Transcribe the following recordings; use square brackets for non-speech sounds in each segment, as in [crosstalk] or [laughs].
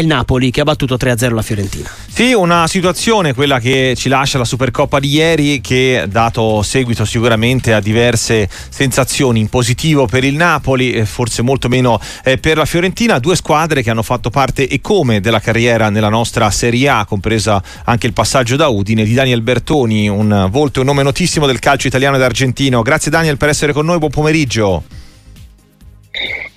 il Napoli che ha battuto 3-0 la Fiorentina. Sì, una situazione quella che ci lascia la Supercoppa di ieri che ha dato seguito sicuramente a diverse sensazioni in positivo per il Napoli, forse molto meno eh, per la Fiorentina, due squadre che hanno fatto parte e come della carriera nella nostra Serie A, compresa anche il passaggio da Udine di Daniel Bertoni, un volto e un nome notissimo del calcio italiano ed argentino. Grazie Daniel per essere con noi, buon pomeriggio.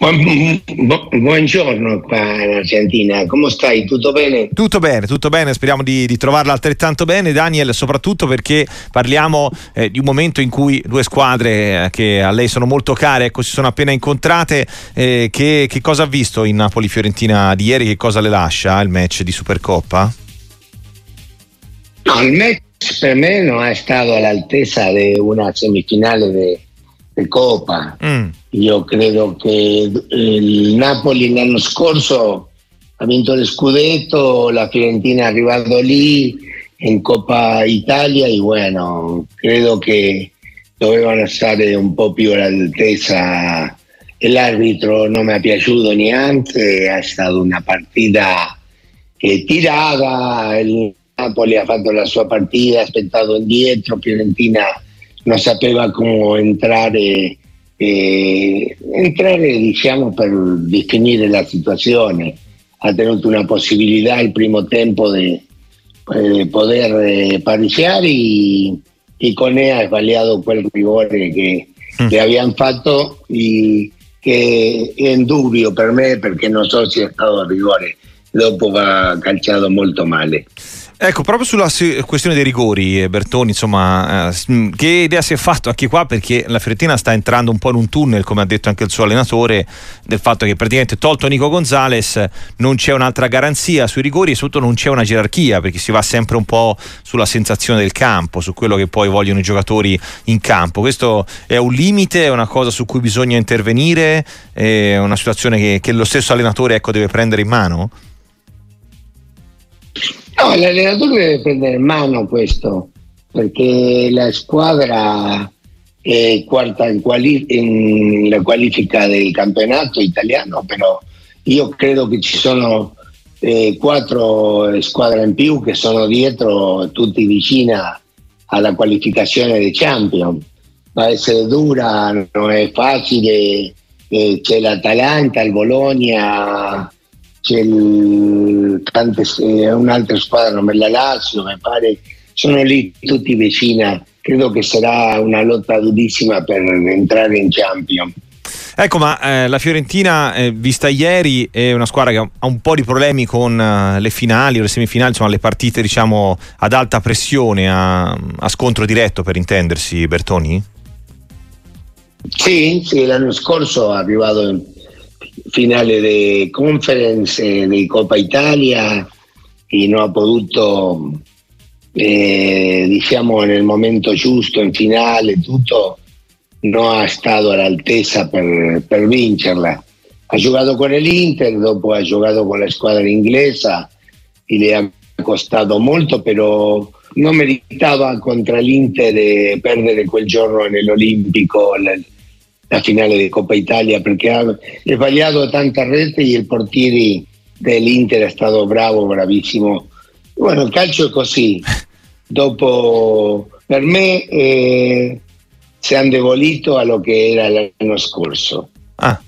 Buongiorno qua in Argentina, come stai? Tutto bene? Tutto bene, tutto bene, speriamo di, di trovarla altrettanto bene Daniel, soprattutto perché parliamo eh, di un momento in cui due squadre eh, che a lei sono molto care ecco, si sono appena incontrate, eh, che, che, cosa ha visto in Napoli-Fiorentina di ieri, che cosa le lascia il match di Supercoppa? No, il match per me non è stato all'altezza di una semifinale di Coppa. Mm. Io credo che il Napoli l'anno scorso ha vinto lo scudetto, la Fiorentina è arrivato lì in Coppa Italia e bueno, credo che dovevano stare un po' più all'altezza l'arbitro non mi è piaciuto neanche, è stata una partita che tirava, il Napoli ha fatto la sua partita, ha aspettato indietro, Fiorentina non sapeva come entrare, eh, entrare diciamo, per definire la situazione. Ha tenuto una possibilità il primo tempo di eh, poter eh, pareggiare e, ha sbagliato quel rigore che mm. le abbiamo fatto e che è in dubbio per me perché non so se è stato rigore dopo va calciato molto male. Ecco, proprio sulla questione dei rigori, eh, Bertoni, insomma, eh, che idea si è fatto anche qua? Perché la Fiorentina sta entrando un po' in un tunnel, come ha detto anche il suo allenatore, del fatto che praticamente tolto Nico Gonzalez non c'è un'altra garanzia sui rigori e soprattutto non c'è una gerarchia, perché si va sempre un po' sulla sensazione del campo, su quello che poi vogliono i giocatori in campo. Questo è un limite, è una cosa su cui bisogna intervenire, è una situazione che, che lo stesso allenatore ecco, deve prendere in mano? No, l'allenatore deve prendere in mano questo, perché la squadra è quarta in, la qualifica del campionato italiano, però io credo che ci sono eh, quattro squadre in più che sono dietro, tutti vicina alla qualificazione dei champion. Va a dura, non è facile, eh, c'è l'Atalanta, il Bologna, c'è il, tante, un'altra squadra come la Lazio, mi pare, sono lì tutti vicina. Credo che sarà una lotta durissima per entrare in Champions. Ecco, ma eh, la Fiorentina, eh, vista ieri, è una squadra che ha un po' di problemi con uh, le finali o le semifinali, insomma le partite diciamo ad alta pressione, a, a scontro diretto per intendersi, Bertoni? Sì, sì, l'anno scorso è arrivato in finale di conference di Coppa Italia e non ha potuto, eh, diciamo, nel momento giusto, in finale, tutto, non è stato all'altezza per, per vincerla. Ha giocato con l'Inter, dopo ha giocato con la squadra inglese e le ha costato molto, però non meritava contro l'Inter perdere quel giorno nell'Olimpico la finale di Coppa Italia perché ha sbagliato tanta rete e il portiere dell'Inter è stato bravo, bravissimo. Bueno, il calcio è così. [laughs] Dopo, per me, eh, si è indebolito a lo che era l'anno scorso. Ah.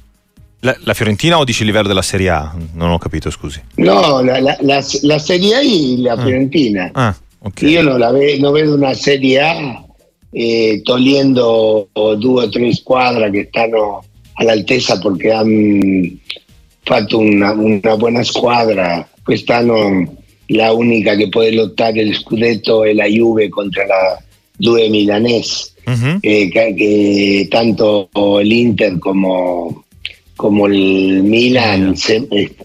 La, la, Fiorentina o dici il livello della Serie A? Non ho capito, scusi. No, la, la, la Serie A e la ah. Fiorentina. Ah, okay. Io non, non vedo una Serie A eh, togliendo due o tre squadre che stanno all'altezza perché hanno fatto una, una buona squadra. Quest'anno la unica che può lottare il scudetto è la Juve contro la due milanese, uh-huh. eh, che, che, tanto l'Inter come, come il Milan se, eh,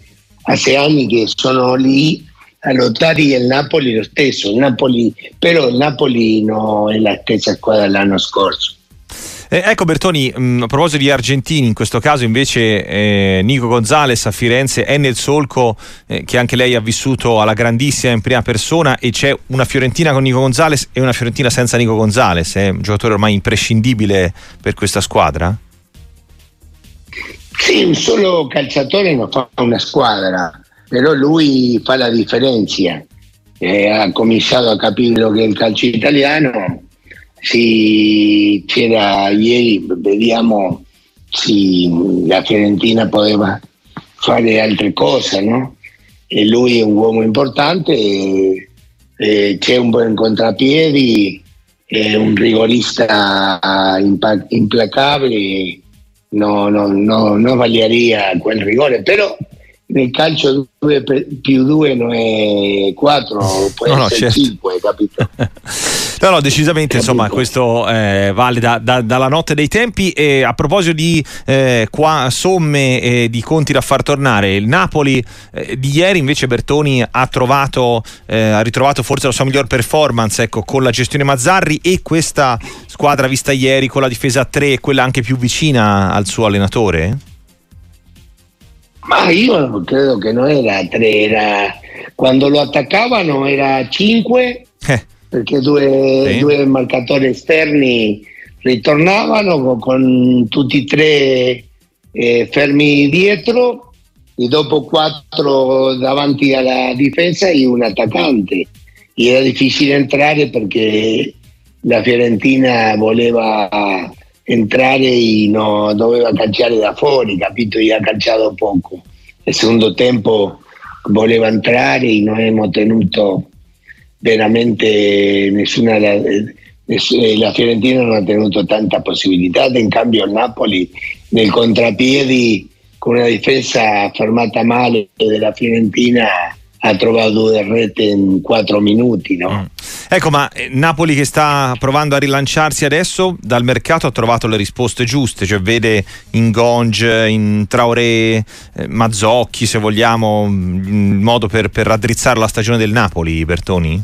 hace anni che sono lì a lottare il Napoli lo stesso, il Napoli, però il Napoli non è la stessa squadra dell'anno scorso. Eh, ecco Bertoni, mh, mm, a proposito di argentini, in questo caso invece eh, Nico Gonzalez a Firenze è nel solco eh, che anche lei ha vissuto alla grandissima in prima persona e c'è una Fiorentina con Nico Gonzalez e una Fiorentina senza Nico Gonzalez, è un giocatore ormai imprescindibile per questa squadra? Sì, un solo calciatore non fa una squadra però lui fa la differenza. Eh, ha cominciato a capire lo che il calcio italiano. Sì, c'era ieri, vediamo se la Fiorentina poteva fare altre cose, no? E lui è un uomo importante, e, e c'è un buon contrapiedi, è un rigorista implacabile, no, no, no, no sbaglieria quel rigore, però nel calcio 2 più 2 non è 4, può no, no, certo. 5, capito? [laughs] no, no, decisamente, capito? insomma, questo eh, vale da, da, dalla notte dei tempi. E a proposito di eh, qua, somme e di conti da far tornare, il Napoli eh, di ieri invece Bertoni ha trovato, eh, ha ritrovato forse la sua miglior performance ecco, con la gestione Mazzarri e questa squadra vista ieri con la difesa a 3 quella anche più vicina al suo allenatore? Ma io credo che non era 3, era quando lo attaccavano era 5 eh. perché due, sì. due, marcatori esterni ritornavano con, con tutti e tre eh, fermi dietro e dopo quattro davanti alla difesa e un attaccante. E era difficile entrare perché la Fiorentina voleva entrare e no, doveva calciare da fuori, capito? E ha calciato poco. Il secondo tempo voleva entrare e non abbiamo tenuto veramente nessuna... La Fiorentina non ha tenuto tanta possibilità, in cambio il Napoli nel contrapiedi con una difesa fermata male della Fiorentina ha trovato due rete in quattro minuti. No? Mm. Ecco, ma eh, Napoli che sta provando a rilanciarsi adesso dal mercato ha trovato le risposte giuste, cioè vede in Gonge, in Traoré, eh, Mazzocchi, se vogliamo, il modo per, per raddrizzare la stagione del Napoli, Bertoni?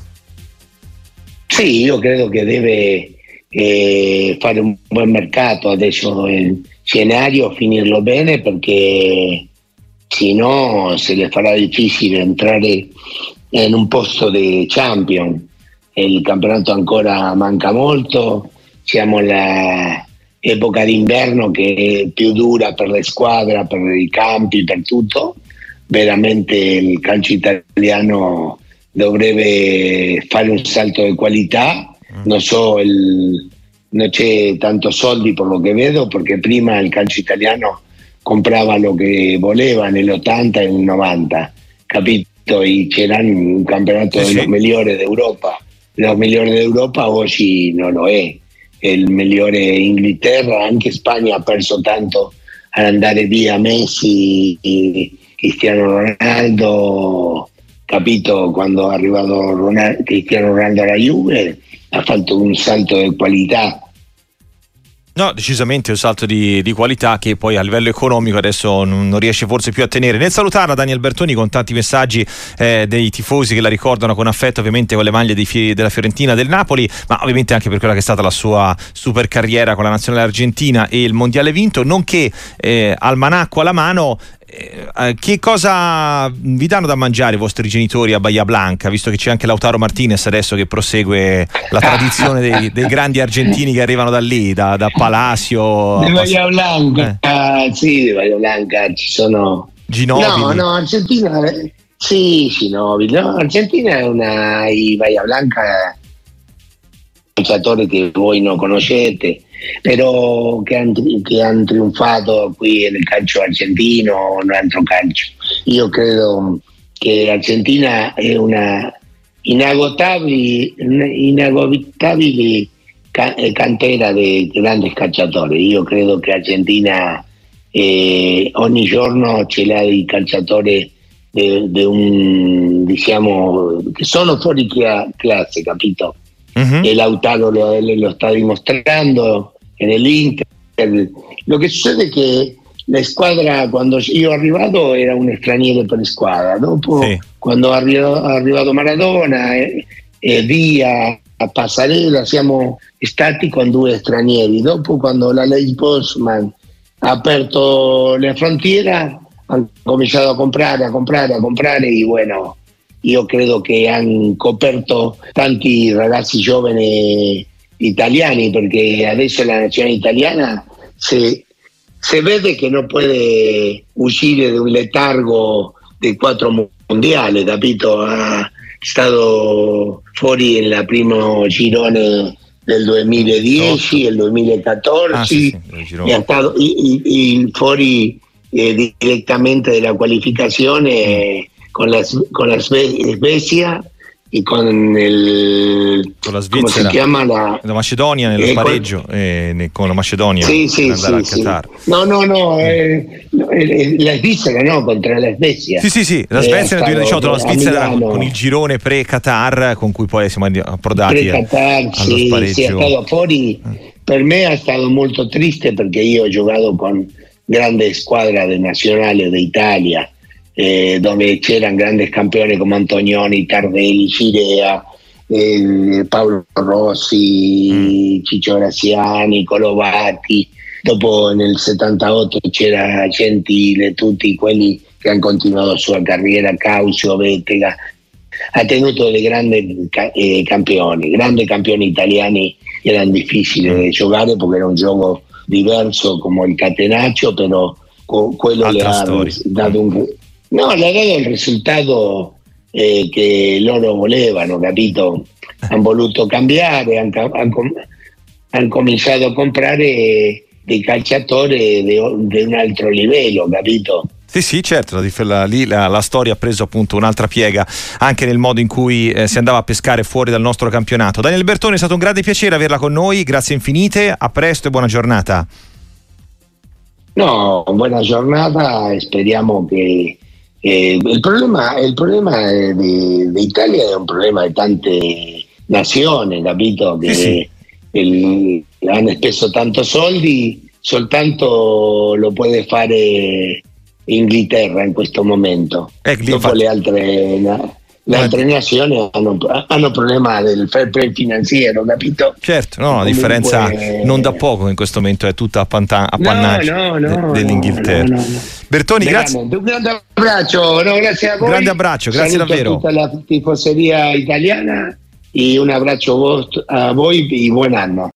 Sì, io credo che deve eh, fare un buon mercato adesso il scenario, finirlo bene perché se no se le farà difficile entrare in un posto di champion. Il campionato ancora manca molto, siamo alla epoca d'inverno che è più dura per le squadre, per i campi, per tutto. Veramente il calcio italiano dovrebbe fare un salto di qualità. Non so, il, non c'è tanto soldi per lo che vedo perché prima il calcio italiano comprava lo che voleva nell'80 e nel 90, capito? E c'erano un campionato sì, de migliori d'Europa. Los migliori d'Europa oggi non lo è. Il migliore Inghilterra, anche Spagna ha perso tanto ad andare via Messi, Cristiano Ronaldo, capito? Quando è arrivato Ronaldo, Cristiano Ronaldo alla Juve ha fatto un salto di qualità No, decisamente un salto di, di, qualità che poi a livello economico adesso non, non, riesce forse più a tenere. Nel salutarla Daniel Bertoni con tanti messaggi eh, dei tifosi che la ricordano con affetto ovviamente con le maglie dei, della Fiorentina del Napoli, ma ovviamente anche per quella che è stata la sua super carriera con la nazionale argentina e il mondiale vinto, nonché eh, al manacco alla mano eh, eh, che cosa vi danno da mangiare i vostri genitori a Bahia Blanca, visto che c'è anche Lautaro Martinez adesso che prosegue la tradizione dei, dei grandi argentini che arrivano da lì, da, da Palacio. Di Bahia Blanca, eh. sì, di Bahia Blanca ci sono... Ginobili. No, no, Argentina, sì, Ginobili, no, Argentina è una... Bahia Blanca calciatori che voi non conoscete, però che hanno han trionfato qui nel calcio argentino o in altro calcio. Io credo che l'Argentina è una inagottabile, inagottabile eh, cantera di grandi calciatori. Io credo che l'Argentina eh, ogni giorno ce l'ha i calciatori di un diciamo che sono fuori classe, capito? Uh-huh. E Lautaro lo, lo sta dimostrando nell'Inter. Lo che succede è che la squadra, quando io sono arrivato, era un straniero per squadra. Dopo, sì. quando è arrivato Maradona e, e via a Passarella, siamo stati con due stranieri. Dopo, quando la legge Postman ha aperto le frontiere, hanno cominciato a comprare, a comprare, a comprare e bueno, io credo che hanno coperto tanti ragazzi giovani italiani, perché adesso la nazione italiana se, se vede che non può uscire da un letargo di quattro mondiali, capito? Ha stato fuori nel primo girone del 2010 e il 2014 ah, sì, sì, è stato in, fuori eh, direttamente dalla qualificazione mm. con la, con la Svezia con el con la Svizzera, si chiama la, la Macedonia nel eh, pareggio con, eh, con la Macedonia sì, sì, sì, sì. no no no eh, eh, la Svizzera no contro la Svezia. Sì sì sì la Svezia nel 2018 la Svizzera con il girone pre-Qatar con cui poi siamo approdati pre-Qatar allo sì, spareggio sì, è stato fuori. Per me è stato molto triste perché io ho giocato con grande squadra nazionale d'Italia eh, dove c'erano grandi campioni come Antonioni, Tardelli, Cirea, eh, Paolo Rossi, mm. Ciccio Graziani, Colovati. Dopo nel 78 c'era Gentile, tutti quelli che hanno continuato la sua carriera, Caucio, Bettega. Ha tenuto dei grandi eh, campioni, grandi campioni italiani erano difficili mm. da giocare perché era un gioco diverso come il catenaccio, però quello Altra le ha storia. dato un, No, le ha dato il risultato eh, che loro volevano, capito? Hanno voluto cambiare, hanno, hanno, hanno cominciato a comprare dei calciatori di un altro livello, capito? Sì, sì, certo, la, lì la, la, storia ha preso appunto un'altra piega anche nel modo in cui eh, si andava a pescare fuori dal nostro campionato. Daniel Bertone è stato un grande piacere averla con noi, grazie infinite, a presto e buona giornata. No, buona giornata speriamo che eh, il problema, il problema d'Italia è un problema di tante nazioni, capito? Che sì, sì. Il, hanno speso tanto soldi, soltanto lo può fare Inghilterra in questo momento. Eh, Dopo le altre le altre nazioni hanno, hanno problema del fair play finanziario, capito? Certo, no, la differenza non da poco in questo momento è tutta appannaggio no, no, no, dell'Inghilterra. Bertoni, grazie. Un grande abbraccio, grazie a voi. Grande abbraccio, grazie Saluto davvero. A tutta la tifoseria italiana e un abbraccio a voi e buon anno.